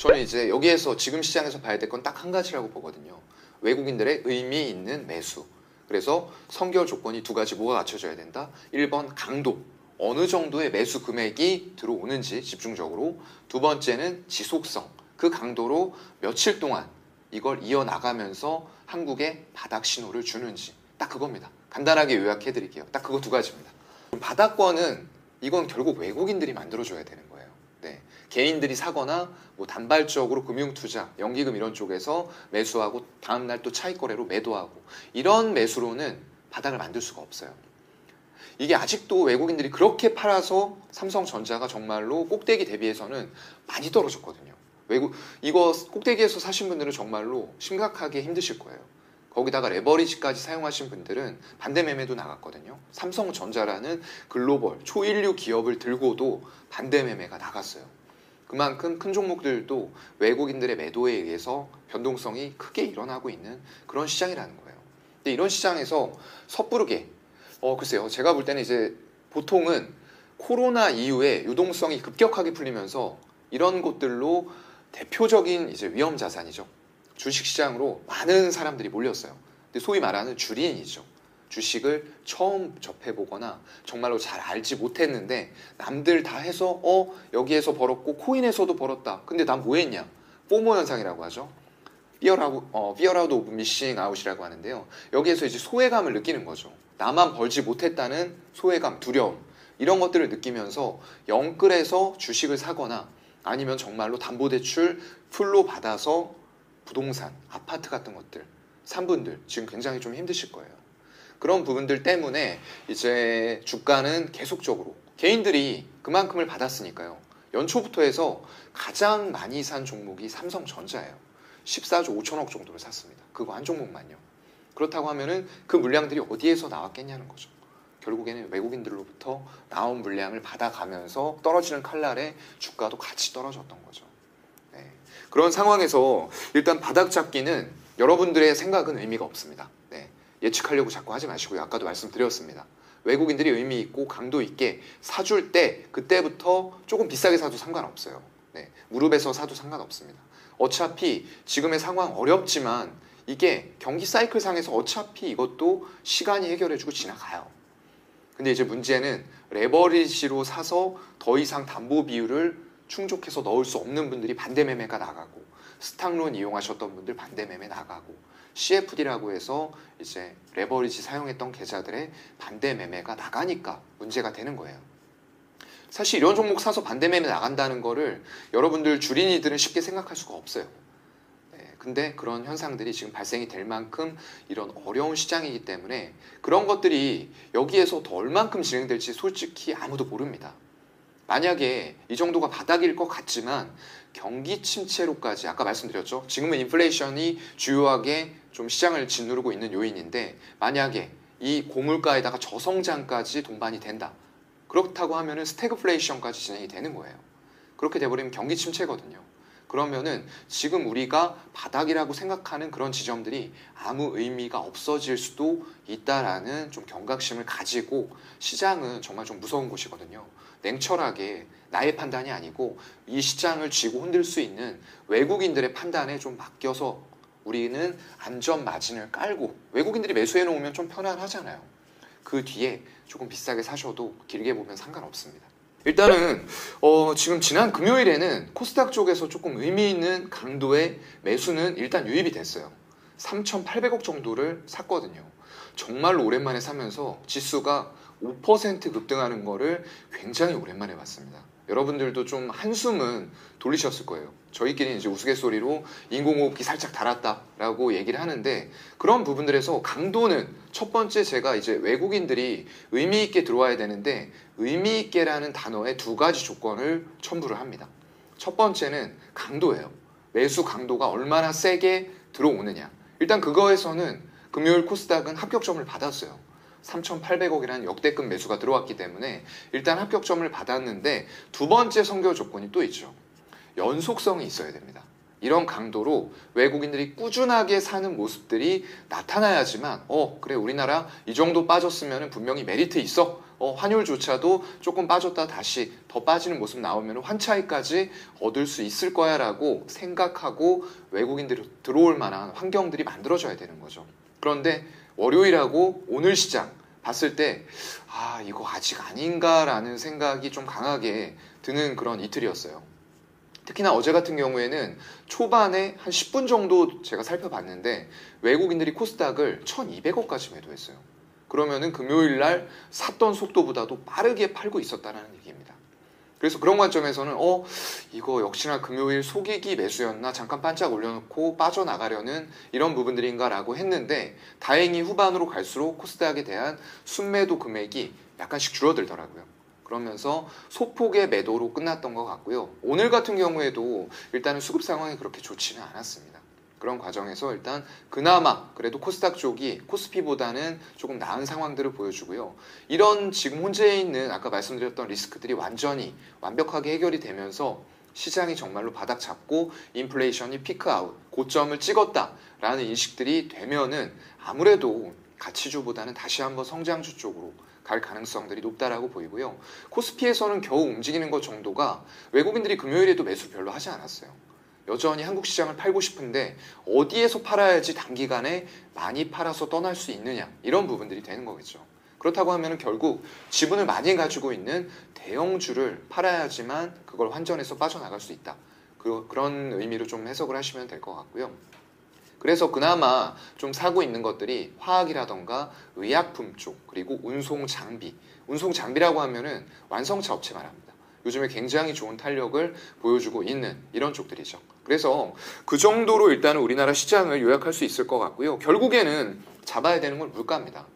저는 이제 여기에서 지금 시장에서 봐야 될 건 딱 한 가지라고 보거든요. 외국인들의 의미 있는 매수. 그래서 선결 조건이 두 가지 뭐가 갖춰져야 된다? 1번 강도. 어느 정도의 매수 금액이 들어오는지 집중적으로. 두 번째는 지속성. 그 강도로 며칠 동안 이걸 이어나가면서 한국에 바닥 신호를 주는지. 딱 그겁니다. 간단하게 요약해 드릴게요. 딱 그거 두 가지입니다. 바닥권은 이건 결국 외국인들이 만들어줘야 되는 거예요. 네. 개인들이 사거나 뭐 단발적으로 금융 투자, 연기금 이런 쪽에서 매수하고 다음 날 또 차익 거래로 매도하고 이런 매수로는 바닥을 만들 수가 없어요. 이게 아직도 외국인들이 그렇게 팔아서 삼성전자가 정말로 꼭대기 대비해서는 많이 떨어졌거든요. 외국 이거 꼭대기에서 사신 분들은 정말로 심각하게 힘드실 거예요. 거기다가 레버리지까지 사용하신 분들은 반대 매매도 나갔거든요. 삼성전자라는 글로벌 초일류 기업을 들고도 반대 매매가 나갔어요. 그만큼 큰 종목들도 외국인들의 매도에 의해서 변동성이 크게 일어나고 있는 그런 시장이라는 거예요. 근데 이런 시장에서 섣부르게 어 글쎄요. 제가 볼 때는 이제 보통은 코로나 이후에 유동성이 급격하게 풀리면서 이런 곳들로 대표적인 이제 위험 자산이죠. 주식시장으로 많은 사람들이 몰렸어요. 근데 소위 말하는 주린이죠. 주식을 처음 접해보거나 정말로 잘 알지 못했는데 남들 다 해서 어 여기에서 벌었고 코인에서도 벌었다. 근데 난 뭐 했냐? FOMO 현상이라고 하죠. fear out 어, fear out of missing out이라고 하는데요. 여기에서 이제 소외감을 느끼는 거죠. 나만 벌지 못했다는 소외감, 두려움 이런 것들을 느끼면서 영끌에서 주식을 사거나 아니면 정말로 담보대출 풀로 받아서 부동산, 아파트 같은 것들 산 분들 지금 굉장히 좀 힘드실 거예요. 그런 부분들 때문에 이제 주가는 계속적으로 개인들이 그만큼을 받았으니까요. 연초부터 해서 가장 많이 산 종목이 삼성전자예요. 14조 5천억 정도를 샀습니다. 그거 한 종목만요. 그렇다고 하면은 그 물량들이 어디에서 나왔겠냐는 거죠. 결국에는 외국인들로부터 나온 물량을 받아가면서 떨어지는 칼날에 주가도 같이 떨어졌던 거죠. 네. 그런 상황에서 일단 바닥 잡기는 여러분들의 생각은 의미가 없습니다. 네. 예측하려고 자꾸 하지 마시고요. 아까도 말씀드렸습니다. 외국인들이 의미 있고 강도 있게 사줄 때 그때부터 조금 비싸게 사도 상관없어요. 네. 무릎에서 사도 상관없습니다. 어차피 지금의 상황 어렵지만 이게 경기 사이클 상에서 어차피 이것도 시간이 해결해주고 지나가요. 근데 이제 문제는 레버리지로 사서 더 이상 담보 비율을 충족해서 넣을 수 없는 분들이 반대 매매가 나가고 스탁론 이용하셨던 분들 반대 매매 나가고 CFD라고 해서 이제 레버리지 사용했던 계좌들의 반대 매매가 나가니까 문제가 되는 거예요. 사실 이런 종목 사서 반대 매매 나간다는 거를 여러분들 주린이들은 쉽게 생각할 수가 없어요. 네, 근데 그런 현상들이 지금 발생이 될 만큼 이런 어려운 시장이기 때문에 그런 것들이 여기에서 더 얼만큼 진행될지 솔직히 아무도 모릅니다. 만약에 이 정도가 바닥일 것 같지만 경기 침체로까지 아까 말씀드렸죠. 지금은 인플레이션이 주요하게 좀 시장을 짓누르고 있는 요인인데 만약에 이 고물가에다가 저성장까지 동반이 된다. 그렇다고 하면은 스태그플레이션까지 진행이 되는 거예요. 그렇게 돼버리면 경기 침체거든요. 그러면은 지금 우리가 바닥이라고 생각하는 그런 지점들이 아무 의미가 없어질 수도 있다라는 좀 경각심을 가지고 시장은 정말 좀 무서운 곳이거든요. 냉철하게 나의 판단이 아니고 이 시장을 쥐고 흔들 수 있는 외국인들의 판단에 좀 맡겨서 우리는 안전 마진을 깔고 외국인들이 매수해 놓으면 좀 편안하잖아요. 그 뒤에 조금 비싸게 사셔도 길게 보면 상관없습니다. 일단은 어, 지금 지난 금요일에는 코스닥 쪽에서 조금 의미 있는 강도의 매수는 일단 유입이 됐어요. 3,800억 정도를 샀거든요. 정말로 오랜만에 사면서 지수가 5% 급등하는 거를 굉장히 오랜만에 봤습니다. 여러분들도 좀 한숨은 돌리셨을 거예요. 저희끼리 이제 우스갯소리로 인공호흡기 살짝 달았다라고 얘기를 하는데 그런 부분들에서 강도는 첫 번째 제가 이제 외국인들이 의미 있게 들어와야 되는데 의미 있게라는 단어에 두 가지 조건을 첨부를 합니다. 첫 번째는 강도예요. 매수 강도가 얼마나 세게 들어오느냐. 일단 그거에서는 금요일 코스닥은 합격점을 받았어요. 3,800억이라는 역대급 매수가 들어왔기 때문에 일단 합격점을 받았는데 두 번째 선결 조건이 또 있죠. 연속성이 있어야 됩니다. 이런 강도로 외국인들이 꾸준하게 사는 모습들이 나타나야지만 어 그래 우리나라 이 정도 빠졌으면 분명히 메리트 있어 어, 환율조차도 조금 빠졌다 다시 더 빠지는 모습 나오면 환차익까지 얻을 수 있을 거야라고 생각하고 외국인들이 들어올 만한 환경들이 만들어져야 되는 거죠. 그런데 월요일하고 오늘 시장 봤을 때, 아, 이거 아직 아닌가라는 생각이 좀 강하게 드는 그런 이틀이었어요. 특히나 어제 같은 경우에는 초반에 한 10분 정도 제가 살펴봤는데 외국인들이 코스닥을 1200억까지 매도했어요. 그러면은 금요일 날 샀던 속도보다도 빠르게 팔고 있었다는 얘기입니다. 그래서 그런 관점에서는 어 이거 역시나 금요일 속이기 매수였나 잠깐 반짝 올려놓고 빠져나가려는 이런 부분들인가라고 했는데 다행히 후반으로 갈수록 코스닥에 대한 순매도 금액이 약간씩 줄어들더라고요. 그러면서 소폭의 매도로 끝났던 것 같고요. 오늘 같은 경우에도 일단은 수급 상황이 그렇게 좋지는 않았습니다. 그런 과정에서 일단 그나마 그래도 코스닥 쪽이 코스피보다는 조금 나은 상황들을 보여주고요. 이런 지금 혼재해 있는 아까 말씀드렸던 리스크들이 완전히 완벽하게 해결이 되면서 시장이 정말로 바닥 잡고 인플레이션이 피크아웃, 고점을 찍었다라는 인식들이 되면은 아무래도 가치주보다는 다시 한번 성장주 쪽으로 갈 가능성들이 높다라고 보이고요. 코스피에서는 겨우 움직이는 것 정도가 외국인들이 금요일에도 매수 별로 하지 않았어요. 여전히 한국 시장을 팔고 싶은데 어디에서 팔아야지 단기간에 많이 팔아서 떠날 수 있느냐 이런 부분들이 되는 거겠죠. 그렇다고 하면 결국 지분을 많이 가지고 있는 대형주를 팔아야지만 그걸 환전해서 빠져나갈 수 있다. 그, 그런 의미로 좀 해석을 하시면 될 것 같고요. 그래서 그나마 좀 사고 있는 것들이 화학이라던가 의약품 쪽 그리고 운송 장비 운송 장비라고 하면은 완성차 업체 말합니다. 요즘에 굉장히 좋은 탄력을 보여주고 있는 이런 쪽들이죠. 그래서 그 정도로 일단은 우리나라 시장을 요약할 수 있을 것 같고요. 결국에는 잡아야 되는 건 물가입니다.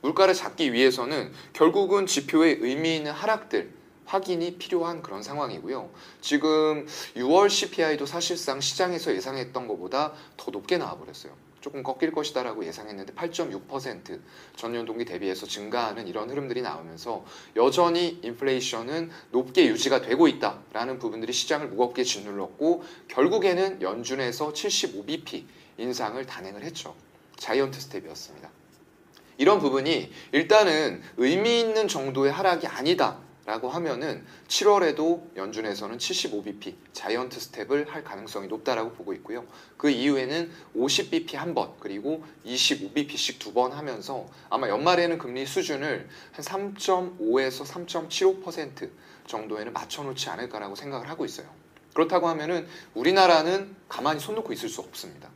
물가를 잡기 위해서는 결국은 지표의 의미 있는 하락들 확인이 필요한 그런 상황이고요. 지금 6월 CPI도 사실상 시장에서 예상했던 것보다 더 높게 나와버렸어요. 조금 꺾일 것이다라고 예상했는데 8.6% 전년 동기 대비해서 증가하는 이런 흐름들이 나오면서 여전히 인플레이션은 높게 유지가 되고 있다라는 부분들이 시장을 무겁게 짓눌렀고 결국에는 연준에서 75bp 인상을 단행을 했죠. 자이언트 스텝이었습니다. 이런 부분이 일단은 의미 있는 정도의 하락이 아니다. 라고 하면은 7월에도 연준에서는 75bp 자이언트 스텝을 할 가능성이 높다라고 보고 있고요. 그 이후에는 50bp 한 번, 그리고 25bp씩 두 번 하면서 아마 연말에는 금리 수준을 한 3.5에서 3.75% 정도에는 맞춰놓지 않을까라고 생각을 하고 있어요. 그렇다고 하면은 우리나라는 가만히 손 놓고 있을 수 없습니다.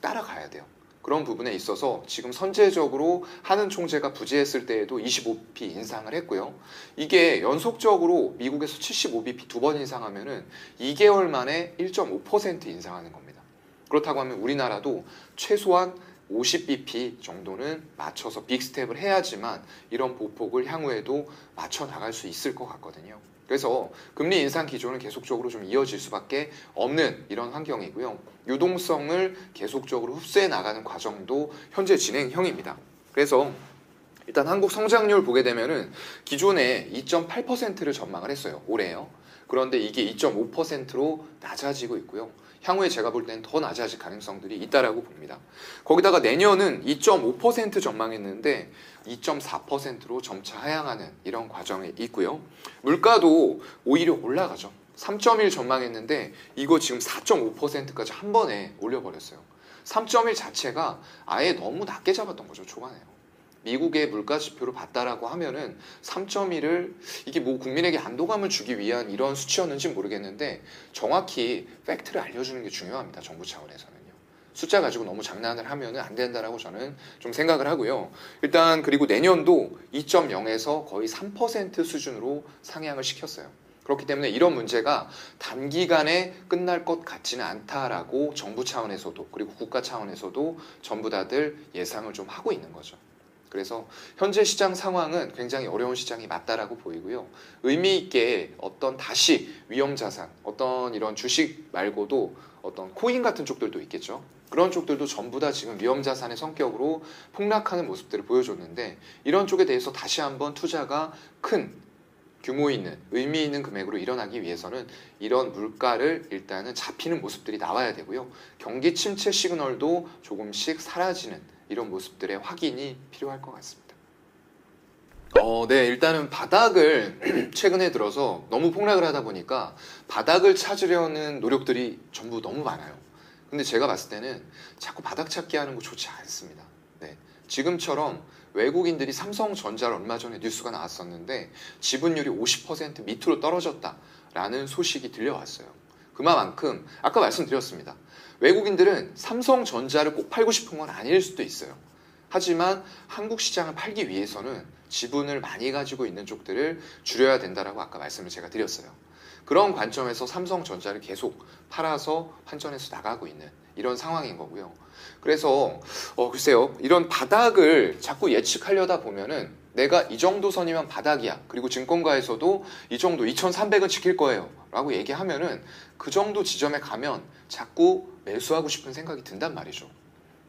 따라가야 돼요. 그런 부분에 있어서 지금 선제적으로 하는 총재가 부재했을 때에도 25bp 인상을 했고요. 이게 연속적으로 미국에서 75bp 두 번 인상하면은 2개월 만에 1.5% 인상하는 겁니다. 그렇다고 하면 우리나라도 최소한 50bp 정도는 맞춰서 빅스텝을 해야지만 이런 보폭을 향후에도 맞춰 나갈 수 있을 것 같거든요. 그래서 금리 인상 기조는 계속적으로 좀 이어질 수밖에 없는 이런 환경이고요. 유동성을 계속적으로 흡수해 나가는 과정도 현재 진행형입니다. 그래서 일단 한국 성장률 보게 되면은 기존에 2.8%를 전망을 했어요. 올해요. 그런데 이게 2.5%로 낮아지고 있고요. 향후에 제가 볼 때는 더 낮아질 가능성들이 있다라고 봅니다. 거기다가 내년은 2.5% 전망했는데 2.4%로 점차 하향하는 이런 과정에 있고요. 물가도 오히려 올라가죠. 3.1 전망했는데 이거 지금 4.5%까지 한 번에 올려버렸어요. 3.1 자체가 아예 너무 낮게 잡았던 거죠, 초반에요. 미국의 물가 지표로 봤다라고 하면은 3.1을 이게 뭐 국민에게 안도감을 주기 위한 이런 수치였는지 모르겠는데 정확히 팩트를 알려주는 게 중요합니다. 정부 차원에서는요. 숫자 가지고 너무 장난을 하면은 안 된다라고 저는 좀 생각을 하고요. 일단 그리고 내년도 2.0에서 거의 3% 수준으로 상향을 시켰어요. 그렇기 때문에 이런 문제가 단기간에 끝날 것 같지는 않다라고 정부 차원에서도 그리고 국가 차원에서도 전부 다들 예상을 좀 하고 있는 거죠. 그래서 현재 시장 상황은 굉장히 어려운 시장이 맞다라고 보이고요. 의미 있게 어떤 다시 위험 자산, 어떤 이런 주식 말고도 어떤 코인 같은 쪽들도 있겠죠. 그런 쪽들도 전부 다 지금 위험 자산의 성격으로 폭락하는 모습들을 보여줬는데 이런 쪽에 대해서 다시 한번 투자가 큰 규모 있는 의미 있는 금액으로 일어나기 위해서는 이런 물가를 일단은 잡히는 모습들이 나와야 되고요. 경기 침체 시그널도 조금씩 사라지는 이런 모습들의 확인이 필요할 것 같습니다. 어, 네, 일단은 바닥을 최근에 들어서 너무 폭락을 하다 보니까 바닥을 찾으려는 노력들이 전부 너무 많아요. 근데 제가 봤을 때는 자꾸 바닥 찾기 하는 거 좋지 않습니다. 네. 지금처럼 외국인들이 삼성전자를 얼마 전에 뉴스가 나왔었는데 지분율이 50% 밑으로 떨어졌다라는 소식이 들려왔어요. 그만큼 아까 말씀드렸습니다. 외국인들은 삼성전자를 꼭 팔고 싶은 건 아닐 수도 있어요. 하지만 한국 시장을 팔기 위해서는 지분을 많이 가지고 있는 쪽들을 줄여야 된다라고 아까 말씀을 제가 드렸어요. 그런 관점에서 삼성전자를 계속 팔아서 환전해서 나가고 있는 이런 상황인 거고요. 그래서 어 글쎄요 이런 바닥을 자꾸 예측하려다 보면은 내가 이 정도 선이면 바닥이야. 그리고 증권가에서도 이 정도 2,300은 지킬 거예요. 라고 얘기하면은 그 정도 지점에 가면 자꾸 매수하고 싶은 생각이 든단 말이죠.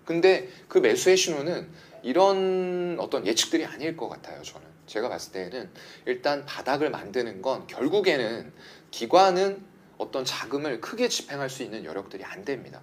근데 그 매수의 신호는 이런 어떤 예측들이 아닐 것 같아요, 저는. 제가 봤을 때는 일단 바닥을 만드는 건 결국에는 기관은 어떤 자금을 크게 집행할 수 있는 여력들이 안 됩니다.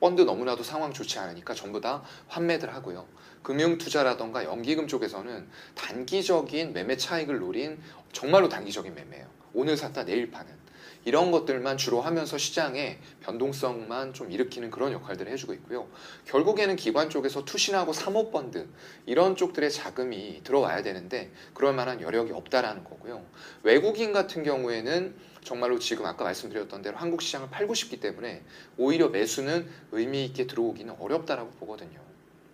펀드 너무나도 상황 좋지 않으니까 전부 다 환매들 하고요. 금융 투자라던가 연기금 쪽에서는 단기적인 매매 차익을 노린 정말로 단기적인 매매예요. 오늘 샀다 내일 파는. 이런 것들만 주로 하면서 시장의 변동성만 좀 일으키는 그런 역할들을 해주고 있고요. 결국에는 기관 쪽에서 투신하고 사모펀드 이런 쪽들의 자금이 들어와야 되는데 그럴 만한 여력이 없다라는 거고요. 외국인 같은 경우에는 정말로 지금 아까 말씀드렸던 대로 한국 시장을 팔고 싶기 때문에 오히려 매수는 의미 있게 들어오기는 어렵다라고 보거든요.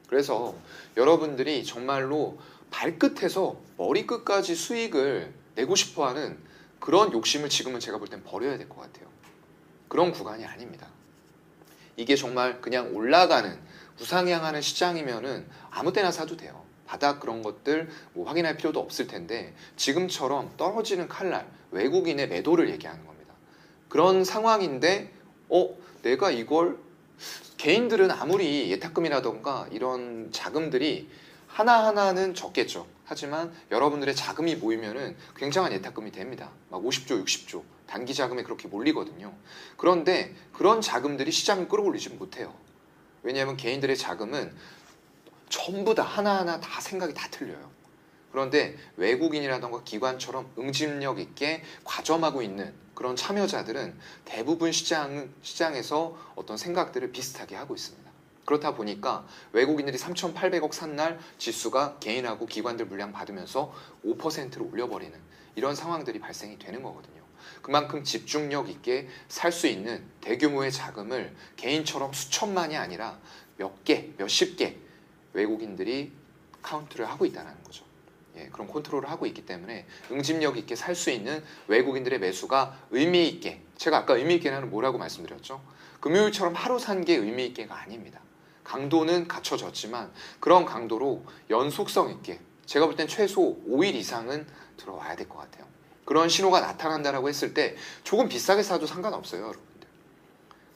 그래서 여러분들이 정말로 발끝에서 머리끝까지 수익을 내고 싶어 하는 그런 욕심을 지금은 제가 볼 땐 버려야 될 것 같아요. 그런 구간이 아닙니다. 이게 정말 그냥 올라가는 우상향하는 시장이면은 아무 때나 사도 돼요. 바닥 그런 것들 뭐 확인할 필요도 없을 텐데 지금처럼 떨어지는 칼날 외국인의 매도를 얘기하는 겁니다. 그런 상황인데 어 내가 이걸 개인들은 아무리 예탁금이라던가 이런 자금들이 하나하나는 적겠죠. 하지만 여러분들의 자금이 모이면은 굉장한 예탁금이 됩니다. 막 50조, 60조. 단기 자금에 그렇게 몰리거든요. 그런데 그런 자금들이 시장을 끌어올리지 못해요. 왜냐하면 개인들의 자금은 전부 다 하나하나 다 생각이 다 틀려요. 그런데 외국인이라던가 기관처럼 응집력 있게 과점하고 있는 그런 참여자들은 대부분 시장, 시장에서 어떤 생각들을 비슷하게 하고 있습니다. 그렇다 보니까 외국인들이 3,800억 산 날 지수가 개인하고 기관들 물량 받으면서 5%로 올려버리는 이런 상황들이 발생이 되는 거거든요. 그만큼 집중력 있게 살 수 있는 대규모의 자금을 개인처럼 수천만이 아니라 몇 개, 몇십 개 외국인들이 카운트를 하고 있다는 거죠. 예, 그런 컨트롤을 하고 있기 때문에 응집력 있게 살 수 있는 외국인들의 매수가 의미 있게 제가 아까 의미 있게는 뭐라고 말씀드렸죠? 금요일처럼 하루 산 게 의미 있게가 아닙니다. 강도는 갖춰졌지만 그런 강도로 연속성 있게 제가 볼 땐 최소 5일 이상은 들어와야 될 것 같아요. 그런 신호가 나타난다라고 했을 때 조금 비싸게 사도 상관없어요, 여러분들.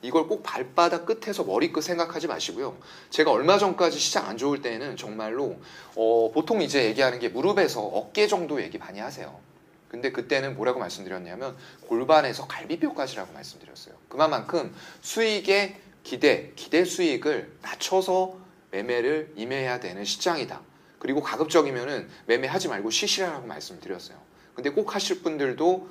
이걸 꼭 발바닥 끝에서 머리끝 생각하지 마시고요. 제가 얼마 전까지 시장 안 좋을 때는 정말로 어, 보통 이제 얘기하는 게 무릎에서 어깨 정도 얘기 많이 하세요. 근데 그때는 뭐라고 말씀드렸냐면 골반에서 갈비뼈까지라고 말씀드렸어요. 그만큼 수익의 기대, 기대 수익을 낮춰서 매매를 임해야 되는 시장이다. 그리고 가급적이면은 매매하지 말고 쉬시라고 말씀드렸어요. 근데 꼭 하실 분들도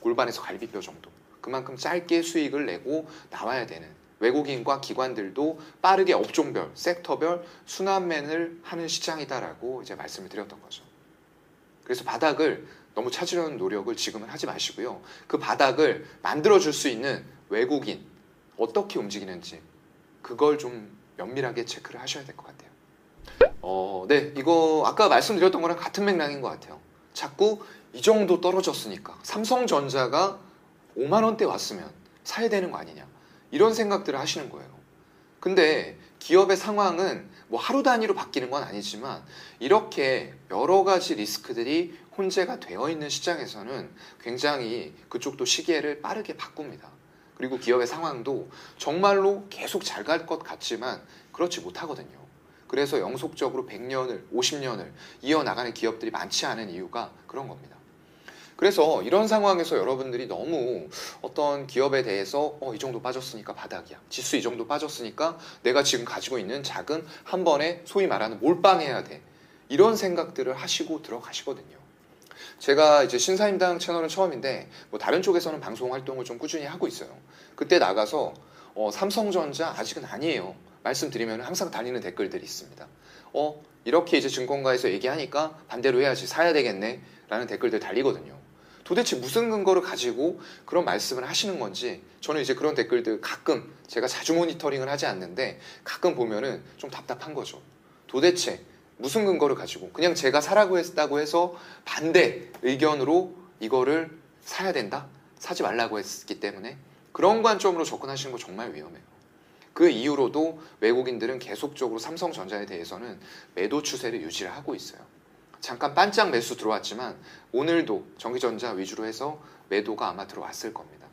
골반에서 갈비뼈 정도. 그만큼 짧게 수익을 내고 나와야 되는 외국인과 기관들도 빠르게 업종별, 섹터별 순환맨을 하는 시장이다라고 이제 말씀을 드렸던 거죠. 그래서 바닥을 너무 찾으려는 노력을 지금은 하지 마시고요. 그 바닥을 만들어줄 수 있는 외국인, 어떻게 움직이는지 그걸 좀 면밀하게 체크를 하셔야 될 것 같아요. 어, 네, 이거 아까 말씀드렸던 거랑 같은 맥락인 것 같아요. 자꾸 이 정도 떨어졌으니까 삼성전자가 5만 원대 왔으면 사야 되는 거 아니냐 이런 생각들을 하시는 거예요. 근데 기업의 상황은 뭐 하루 단위로 바뀌는 건 아니지만 이렇게 여러 가지 리스크들이 혼재가 되어 있는 시장에서는 굉장히 그쪽도 시계를 빠르게 바꿉니다. 그리고 기업의 상황도 정말로 계속 잘 갈 것 같지만 그렇지 못하거든요. 그래서 영속적으로 100년을, 50년을 이어나가는 기업들이 많지 않은 이유가 그런 겁니다. 그래서 이런 상황에서 여러분들이 너무 어떤 기업에 대해서 어, 이 정도 빠졌으니까 바닥이야. 지수 이 정도 빠졌으니까 내가 지금 가지고 있는 자금 한 번에 소위 말하는 몰빵해야 돼. 이런 생각들을 하시고 들어가시거든요. 제가 이제 신사임당 채널은 처음인데 뭐 다른 쪽에서는 방송 활동을 좀 꾸준히 하고 있어요. 그때 나가서 어, 삼성전자 아직은 아니에요. 말씀드리면 항상 달리는 댓글들이 있습니다. 어 이렇게 이제 증권가에서 얘기하니까 반대로 해야지 사야 되겠네 라는 댓글들 달리거든요. 도대체 무슨 근거를 가지고 그런 말씀을 하시는 건지 저는 이제 그런 댓글들 가끔 제가 자주 모니터링을 하지 않는데 가끔 보면은 좀 답답한 거죠. 도대체 무슨 근거를 가지고 그냥 제가 사라고 했다고 해서 반대 의견으로 이거를 사야 된다? 사지 말라고 했기 때문에 그런 관점으로 접근하시는 거 정말 위험해요. 그 이후로도 외국인들은 계속적으로 삼성전자에 대해서는 매도 추세를 유지를 하고 있어요. 잠깐 반짝 매수 들어왔지만 오늘도 전기전자 위주로 해서 매도가 아마 들어왔을 겁니다.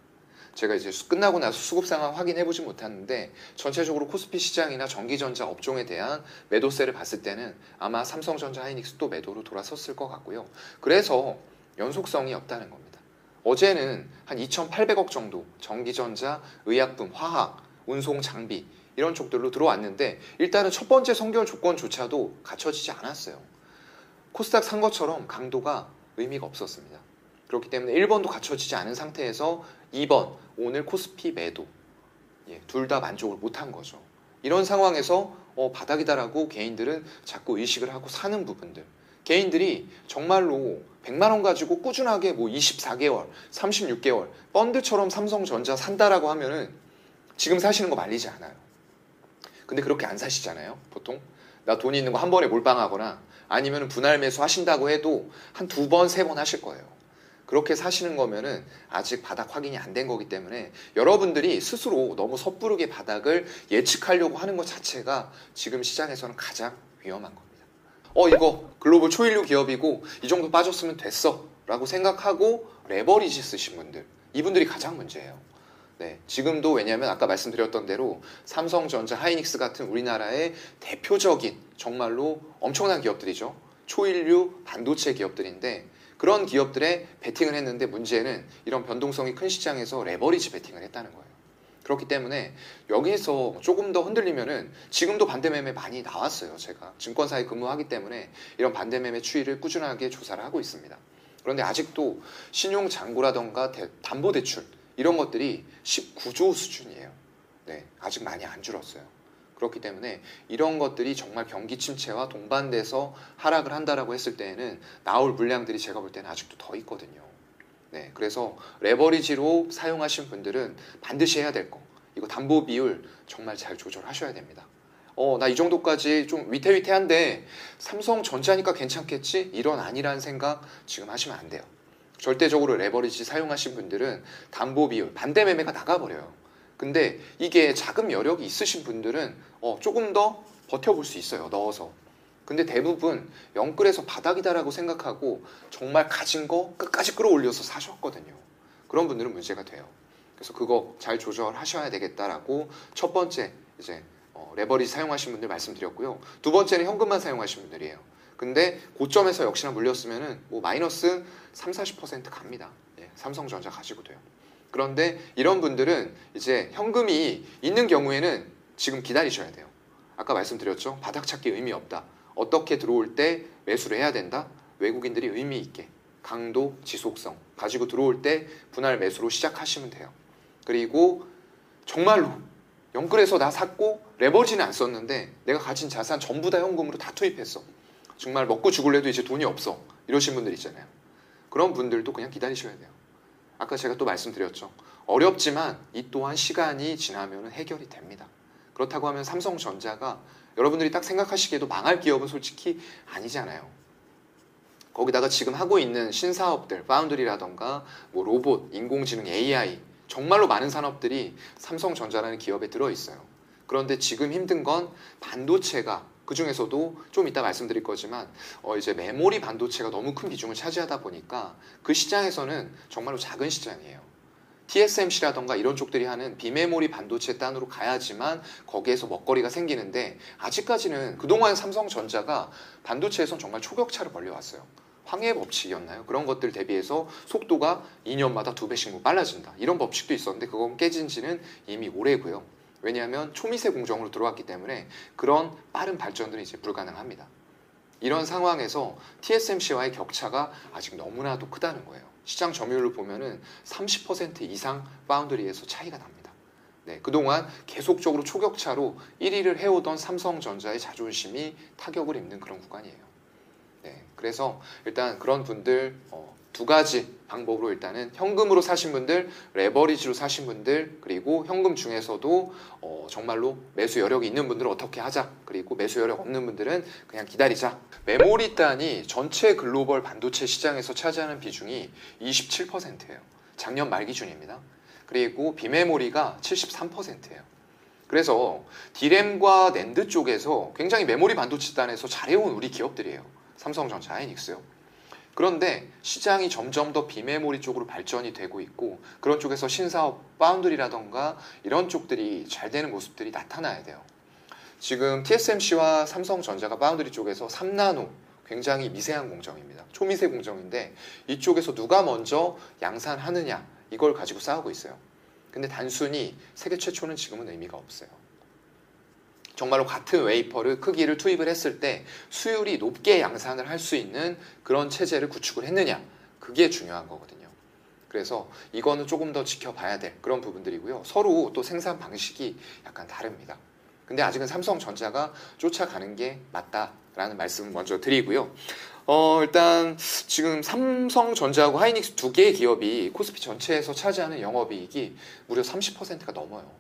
제가 이제 끝나고 나서 수급 상황 확인해 보지 못했는데 전체적으로 코스피 시장이나 전기전자 업종에 대한 매도세를 봤을 때는 아마 삼성전자 하이닉스 또 매도로 돌아섰을 것 같고요. 그래서 연속성이 없다는 겁니다. 어제는 한 2,800억 정도 전기전자, 의약품, 화학, 운송 장비 이런 쪽들로 들어왔는데 일단은 첫 번째 성결 조건조차도 갖춰지지 않았어요. 코스닥 산 것처럼 강도가 의미가 없었습니다. 그렇기 때문에 1번도 갖춰지지 않은 상태에서 2번 오늘 코스피 매도 예, 둘 다 만족을 못한 거죠. 이런 상황에서 어, 바닥이다라고 개인들은 자꾸 의식을 하고 사는 부분들 개인들이 정말로 100만 원 가지고 꾸준하게 뭐 24개월, 36개월 펀드처럼 삼성전자 산다라고 하면은 지금 사시는 거 말리지 않아요. 근데 그렇게 안 사시잖아요, 보통. 나 돈 있는 거 한 번에 몰빵하거나 아니면 분할 매수 하신다고 해도 한 두 번, 세 번 하실 거예요. 그렇게 사시는 거면은 아직 바닥 확인이 안 된 거기 때문에 여러분들이 스스로 너무 섣부르게 바닥을 예측하려고 하는 것 자체가 지금 시장에서는 가장 위험한 겁니다. 어, 이거 글로벌 초일류 기업이고 이 정도 빠졌으면 됐어. 라고 생각하고 레버리지 쓰신 분들. 이분들이 가장 문제예요. 네, 지금도 왜냐하면 아까 말씀드렸던 대로 삼성전자, 하이닉스 같은 우리나라의 대표적인 정말로 엄청난 기업들이죠. 초일류 반도체 기업들인데 그런 기업들에 베팅을 했는데 문제는 이런 변동성이 큰 시장에서 레버리지 베팅을 했다는 거예요. 그렇기 때문에 여기에서 조금 더 흔들리면은 지금도 반대 매매 많이 나왔어요. 제가 증권사에 근무하기 때문에 이런 반대 매매 추이를 꾸준하게 조사를 하고 있습니다. 그런데 아직도 신용장구라던가 담보 대출 이런 것들이 19조 수준이에요. 네, 아직 많이 안 줄었어요. 그렇기 때문에 이런 것들이 정말 경기 침체와 동반돼서 하락을 한다라고 했을 때에는 나올 물량들이 제가 볼 때는 아직도 더 있거든요. 네, 그래서 레버리지로 사용하신 분들은 반드시 해야 될 거. 이거 담보 비율 정말 잘 조절하셔야 됩니다. 어, 나 이 정도까지 좀 위태위태한데 삼성 전자니까 괜찮겠지? 이런 아니라는 생각 지금 하시면 안 돼요. 절대적으로 레버리지 사용하신 분들은 담보 비율, 반대 매매가 나가버려요. 근데 이게 자금 여력이 있으신 분들은 어, 조금 더 버텨볼 수 있어요. 넣어서. 근데 대부분 영끌에서 바닥이다라고 생각하고 정말 가진 거 끝까지 끌어올려서 사셨거든요. 그런 분들은 문제가 돼요. 그래서 그거 잘 조절하셔야 되겠다라고 첫 번째 이제 어, 레버리지 사용하신 분들 말씀드렸고요. 두 번째는 현금만 사용하신 분들이에요. 근데 고점에서 역시나 물렸으면은 뭐 마이너스 3, 40% 갑니다. 예, 삼성전자 가지고 돼요. 그런데 이런 분들은 이제 현금이 있는 경우에는 지금 기다리셔야 돼요. 아까 말씀드렸죠. 바닥 찾기 의미 없다. 어떻게 들어올 때 매수를 해야 된다. 외국인들이 의미 있게 강도, 지속성 가지고 들어올 때 분할 매수로 시작하시면 돼요. 그리고 정말로 영끌에서 나 샀고 레버지는 안 썼는데 내가 가진 자산 전부 다 현금으로 다 투입했어. 정말 먹고 죽을래도 이제 돈이 없어. 이러신 분들 있잖아요. 그런 분들도 그냥 기다리셔야 돼요. 아까 제가 또 말씀드렸죠. 어렵지만 이 또한 시간이 지나면 해결이 됩니다. 그렇다고 하면 삼성전자가 여러분들이 딱 생각하시기에도 망할 기업은 솔직히 아니잖아요. 거기다가 지금 하고 있는 신사업들, 파운드리라던가 뭐 로봇, 인공지능, AI 정말로 많은 산업들이 삼성전자라는 기업에 들어 있어요. 그런데 지금 힘든 건 반도체가 그 중에서도 좀 이따 말씀드릴 거지만 어 이제 메모리 반도체가 너무 큰 비중을 차지하다 보니까 그 시장에서는 정말로 작은 시장이에요. TSMC라던가 이런 쪽들이 하는 비메모리 반도체 단으로 가야지만 거기에서 먹거리가 생기는데 아직까지는 그동안 삼성전자가 반도체에선 정말 초격차를 벌려왔어요. 황해 법칙이었나요? 그런 것들 대비해서 속도가 2년마다 두 배씩 뭐 빨라진다. 이런 법칙도 있었는데 그건 깨진 지는 이미 오래고요. 왜냐하면 초미세 공정으로 들어왔기 때문에 그런 빠른 발전들이 이제 불가능합니다. 이런 상황에서 TSMC와의 격차가 아직 너무나도 크다는 거예요. 시장 점유율을 보면은 30% 이상 파운드리에서 차이가 납니다. 네, 그동안 계속적으로 초격차로 1위를 해오던 삼성전자의 자존심이 타격을 입는 그런 구간이에요. 네, 그래서 일단 그런 분들 어, 두 가지 방법으로 일단은 현금으로 사신 분들, 레버리지로 사신 분들, 그리고 현금 중에서도 어, 정말로 매수 여력이 있는 분들은 어떻게 하자. 그리고 매수 여력 없는 분들은 그냥 기다리자. 메모리 단이 전체 글로벌 반도체 시장에서 차지하는 비중이 27%예요. 작년 말 기준입니다. 그리고 비메모리가 73%예요. 그래서 DRAM과 NAND 쪽에서 굉장히 메모리 반도체 단에서 잘해온 우리 기업들이에요. 삼성전자, 하이닉스요. 그런데 시장이 점점 더 비메모리 쪽으로 발전이 되고 있고 그런 쪽에서 신사업 foundry라던가 이런 쪽들이 잘 되는 모습들이 나타나야 돼요. 지금 TSMC와 삼성전자가 파운드리 쪽에서 3나노 굉장히 미세한 공정입니다. 초미세 공정인데 이쪽에서 누가 먼저 양산하느냐 이걸 가지고 싸우고 있어요. 근데 단순히 세계 최초는 지금은 의미가 없어요. 정말로 같은 웨이퍼를 크기를 투입을 했을 때 수율이 높게 양산을 할 수 있는 그런 체제를 구축을 했느냐 그게 중요한 거거든요. 그래서 이거는 조금 더 지켜봐야 될 그런 부분들이고요. 서로 또 생산 방식이 약간 다릅니다. 근데 아직은 삼성전자가 쫓아가는 게 맞다라는 말씀을 먼저 드리고요. 어, 일단 지금 삼성전자하고 하이닉스 두 개의 기업이 코스피 전체에서 차지하는 영업이익이 무려 30%가 넘어요.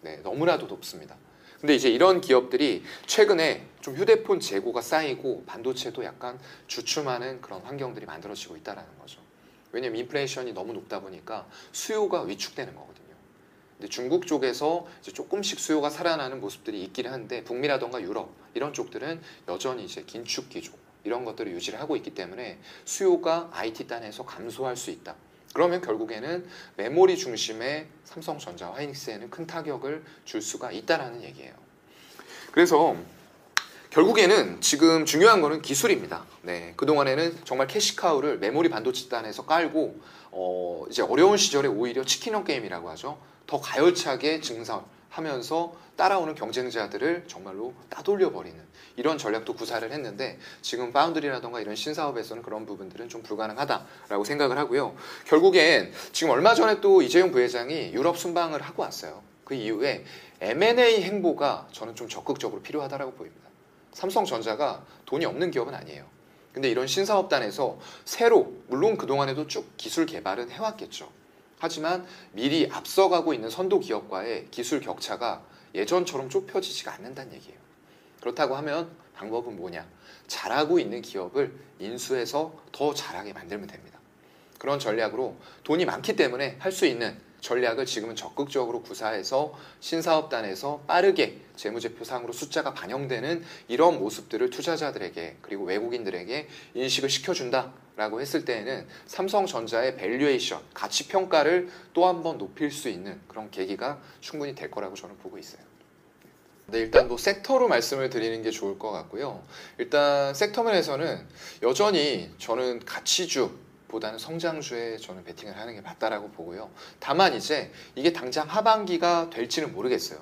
네, 너무나도 높습니다. 근데 이제 이런 기업들이 최근에 좀 휴대폰 재고가 쌓이고 반도체도 약간 주춤하는 그런 환경들이 만들어지고 있다는 거죠. 왜냐면 인플레이션이 너무 높다 보니까 수요가 위축되는 거거든요. 근데 중국 쪽에서 이제 조금씩 수요가 살아나는 모습들이 있긴 한데 북미라던가 유럽 이런 쪽들은 여전히 이제 긴축 기조 이런 것들을 유지를 하고 있기 때문에 수요가 IT 단에서 감소할 수 있다. 그러면 결국에는 메모리 중심의 삼성전자와 하이닉스에는 큰 타격을 줄 수가 있다라는 얘기예요. 그래서 결국에는 지금 중요한 거는 기술입니다. 네, 그동안에는 정말 캐시카우를 메모리 반도체 단에서 깔고 어, 이제 어려운 시절에 오히려 치킨형 게임이라고 하죠. 더 가열차게 증설 하면서 따라오는 경쟁자들을 정말로 따돌려 버리는 이런 전략도 구사를 했는데 지금 파운드리라던가 이런 신사업에서는 그런 부분들은 좀 불가능하다라고 생각을 하고요. 결국엔 지금 얼마 전에 또 이재용 부회장이 유럽 순방을 하고 왔어요. 그 이후에 M&A 행보가 저는 좀 적극적으로 필요하다라고 보입니다. 삼성전자가 돈이 없는 기업은 아니에요. 근데 이런 신사업단에서 새로 물론 그동안에도 쭉 기술 개발은 해왔겠죠. 하지만 미리 앞서가고 있는 선도 기업과의 기술 격차가 예전처럼 좁혀지지가 않는다는 얘기예요. 그렇다고 하면 방법은 뭐냐? 잘하고 있는 기업을 인수해서 더 잘하게 만들면 됩니다. 그런 전략으로 돈이 많기 때문에 할 수 있는 전략을 지금은 적극적으로 구사해서 신사업단에서 빠르게 재무제표상으로 숫자가 반영되는 이런 모습들을 투자자들에게 그리고 외국인들에게 인식을 시켜준다 라고 했을 때에는 삼성전자의 valuation, 가치 평가를 또 한 번 높일 수 있는 그런 계기가 충분히 될 거라고 저는 보고 있어요. 네, 일단 뭐 섹터로 말씀을 드리는 게 좋을 것 같고요. 일단 섹터 면에서는 여전히 저는 가치주 보다는 성장주에 저는 베팅을 하는 게 맞다라고 보고요. 다만 이제 이게 당장 하반기가 될지는 모르겠어요.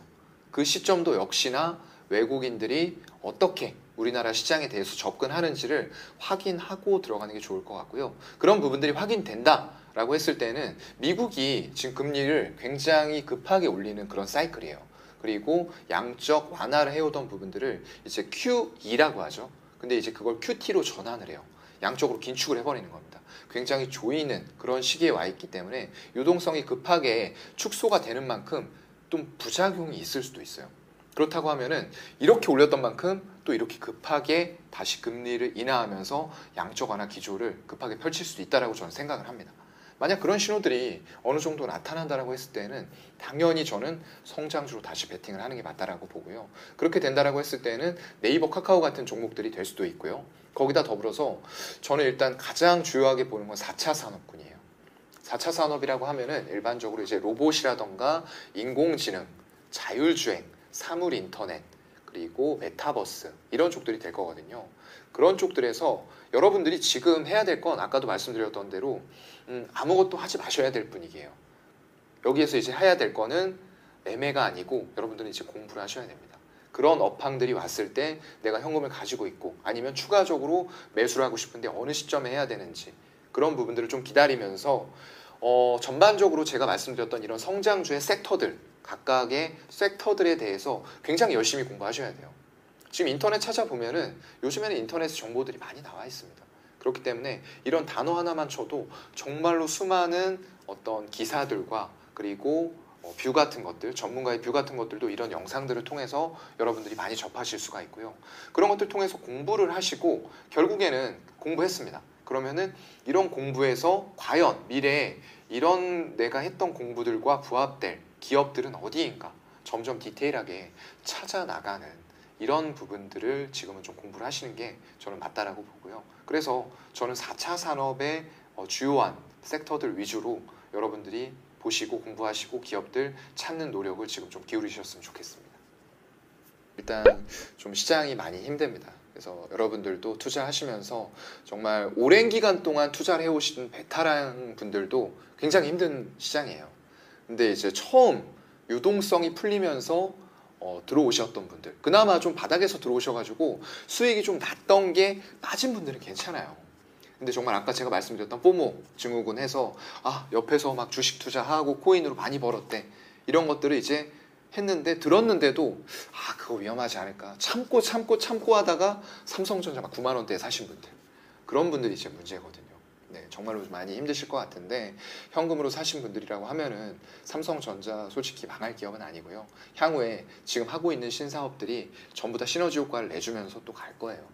그 시점도 역시나 외국인들이 어떻게 우리나라 시장에 대해서 접근하는지를 확인하고 들어가는 게 좋을 것 같고요. 그런 부분들이 확인된다. 라고 했을 때는 미국이 지금 금리를 굉장히 급하게 올리는 그런 사이클이에요. 그리고 양적 완화를 해오던 부분들을 이제 Q2라고 하죠. 근데 이제 그걸 QT로 전환을 해요. 양쪽으로 긴축을 해버리는 겁니다. 굉장히 조이는 그런 시기에 와 있기 때문에 유동성이 급하게 축소가 되는 만큼 좀 부작용이 있을 수도 있어요. 그렇다고 하면은 이렇게 올렸던 만큼 또 이렇게 급하게 다시 금리를 인하하면서 양적 완화 기조를 급하게 펼칠 수도 있다라고 저는 생각을 합니다. 만약 그런 신호들이 어느 정도 나타난다라고 했을 때는 당연히 저는 성장주로 다시 베팅을 하는 게 맞다라고 보고요. 그렇게 된다라고 했을 때는 네이버 카카오 같은 종목들이 될 수도 있고요. 거기다 더불어서 저는 일단 가장 주요하게 보는 건 4차 산업군이에요. 4차 산업이라고 하면은 일반적으로 이제 로봇이라던가 인공지능, 자율주행, 사물 인터넷, 그리고 메타버스 이런 쪽들이 될 거거든요. 그런 쪽들에서 여러분들이 지금 해야 될 건 아까도 말씀드렸던 대로 음, 아무것도 하지 마셔야 될 분위기예요. 여기에서 이제 해야 될 거는 매매가 아니고 여러분들은 이제 공부를 하셔야 됩니다. 그런 업황들이 왔을 때 내가 현금을 가지고 있고 아니면 추가적으로 매수를 하고 싶은데 어느 시점에 해야 되는지 그런 부분들을 좀 기다리면서 어, 전반적으로 제가 말씀드렸던 이런 성장주의 섹터들 각각의 섹터들에 대해서 굉장히 열심히 공부하셔야 돼요. 지금 인터넷 찾아보면은 요즘에는 인터넷에 정보들이 많이 나와 있습니다. 그렇기 때문에 이런 단어 하나만 쳐도 정말로 수많은 어떤 기사들과 그리고 어, view 같은 것들, 전문가의 view 같은 것들도 이런 영상들을 통해서 여러분들이 많이 접하실 수가 있고요. 그런 것들 통해서 공부를 하시고 결국에는 공부했습니다. 그러면은 이런 공부에서 과연 미래에 이런 내가 했던 공부들과 부합될 기업들은 어디인가 점점 디테일하게 찾아 나가는 이런 부분들을 지금은 좀 공부를 하시는 게 저는 맞다라고 보고요. 그래서 저는 4차 산업의 어, 주요한 섹터들 위주로 여러분들이 보시고 공부하시고 기업들 찾는 노력을 지금 좀 기울이셨으면 좋겠습니다. 일단 좀 시장이 많이 힘듭니다. 그래서 여러분들도 투자하시면서 정말 오랜 기간 동안 투자를 해오신 베테랑 분들도 굉장히 힘든 시장이에요. 근데 이제 처음 유동성이 풀리면서 어, 들어오셨던 분들, 그나마 좀 바닥에서 들어오셔가지고 수익이 좀 났던 게 빠진 분들은 괜찮아요. 근데 정말 아까 제가 말씀드렸던 포모 증후군 해서 아 옆에서 막 주식 투자하고 코인으로 많이 벌었대 이런 것들을 이제 했는데 들었는데도 아 그거 위험하지 않을까 참고 참고 참고 하다가 삼성전자 막 9만 원대에 사신 분들 그런 분들이 이제 문제거든요. 네 정말로 많이 힘드실 것 같은데 현금으로 사신 분들이라고 하면은 삼성전자 솔직히 망할 기업은 아니고요. 향후에 지금 하고 있는 신사업들이 전부 다 시너지 효과를 내주면서 또 갈 거예요.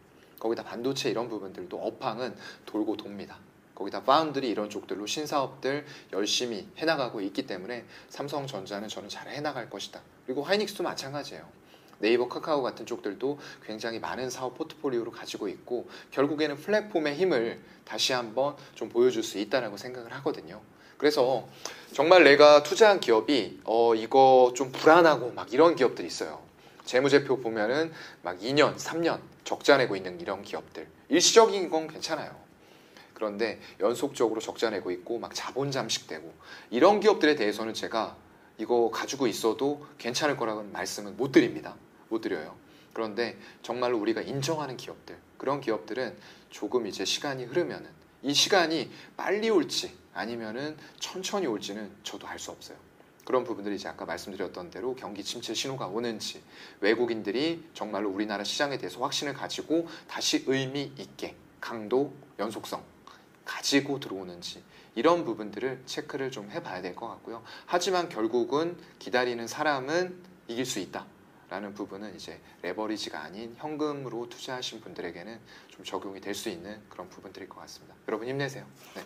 거기다 반도체 이런 부분들도 업황은 돌고 돕니다. 거기다 파운드리 이런 쪽들로 신사업들 열심히 해나가고 있기 때문에 삼성전자는 저는 잘 해나갈 것이다. 그리고 하이닉스도 마찬가지예요. 네이버 카카오 같은 쪽들도 굉장히 많은 사업 포트폴리오를 가지고 있고 결국에는 플랫폼의 힘을 다시 한번 좀 보여줄 수 있다라고 생각을 하거든요. 그래서 정말 내가 투자한 기업이 어 이거 좀 불안하고 막 이런 기업들이 있어요. 재무제표 보면은 막 2년, 3년 적자 내고 있는 이런 기업들. 일시적인 건 괜찮아요. 그런데 연속적으로 적자 내고 있고 막 자본 잠식되고 이런 기업들에 대해서는 제가 이거 가지고 있어도 괜찮을 거라고는 말씀은 못 드립니다. 못 드려요. 그런데 정말로 우리가 인정하는 기업들, 그런 기업들은 조금 이제 시간이 흐르면은 이 시간이 빨리 올지 아니면은 천천히 올지는 저도 알 수 없어요. 그런 부분들이 이제 아까 말씀드렸던 대로 경기 침체 신호가 오는지 외국인들이 정말로 우리나라 시장에 대해서 확신을 가지고 다시 의미 있게 강도, 연속성 가지고 들어오는지 이런 부분들을 체크를 좀 해봐야 될 것 같고요. 하지만 결국은 기다리는 사람은 이길 수 있다. 라는 부분은 이제 레버리지가 아닌 현금으로 투자하신 분들에게는 좀 적용이 될 수 있는 그런 부분들일 것 같습니다. 여러분 힘내세요. 네.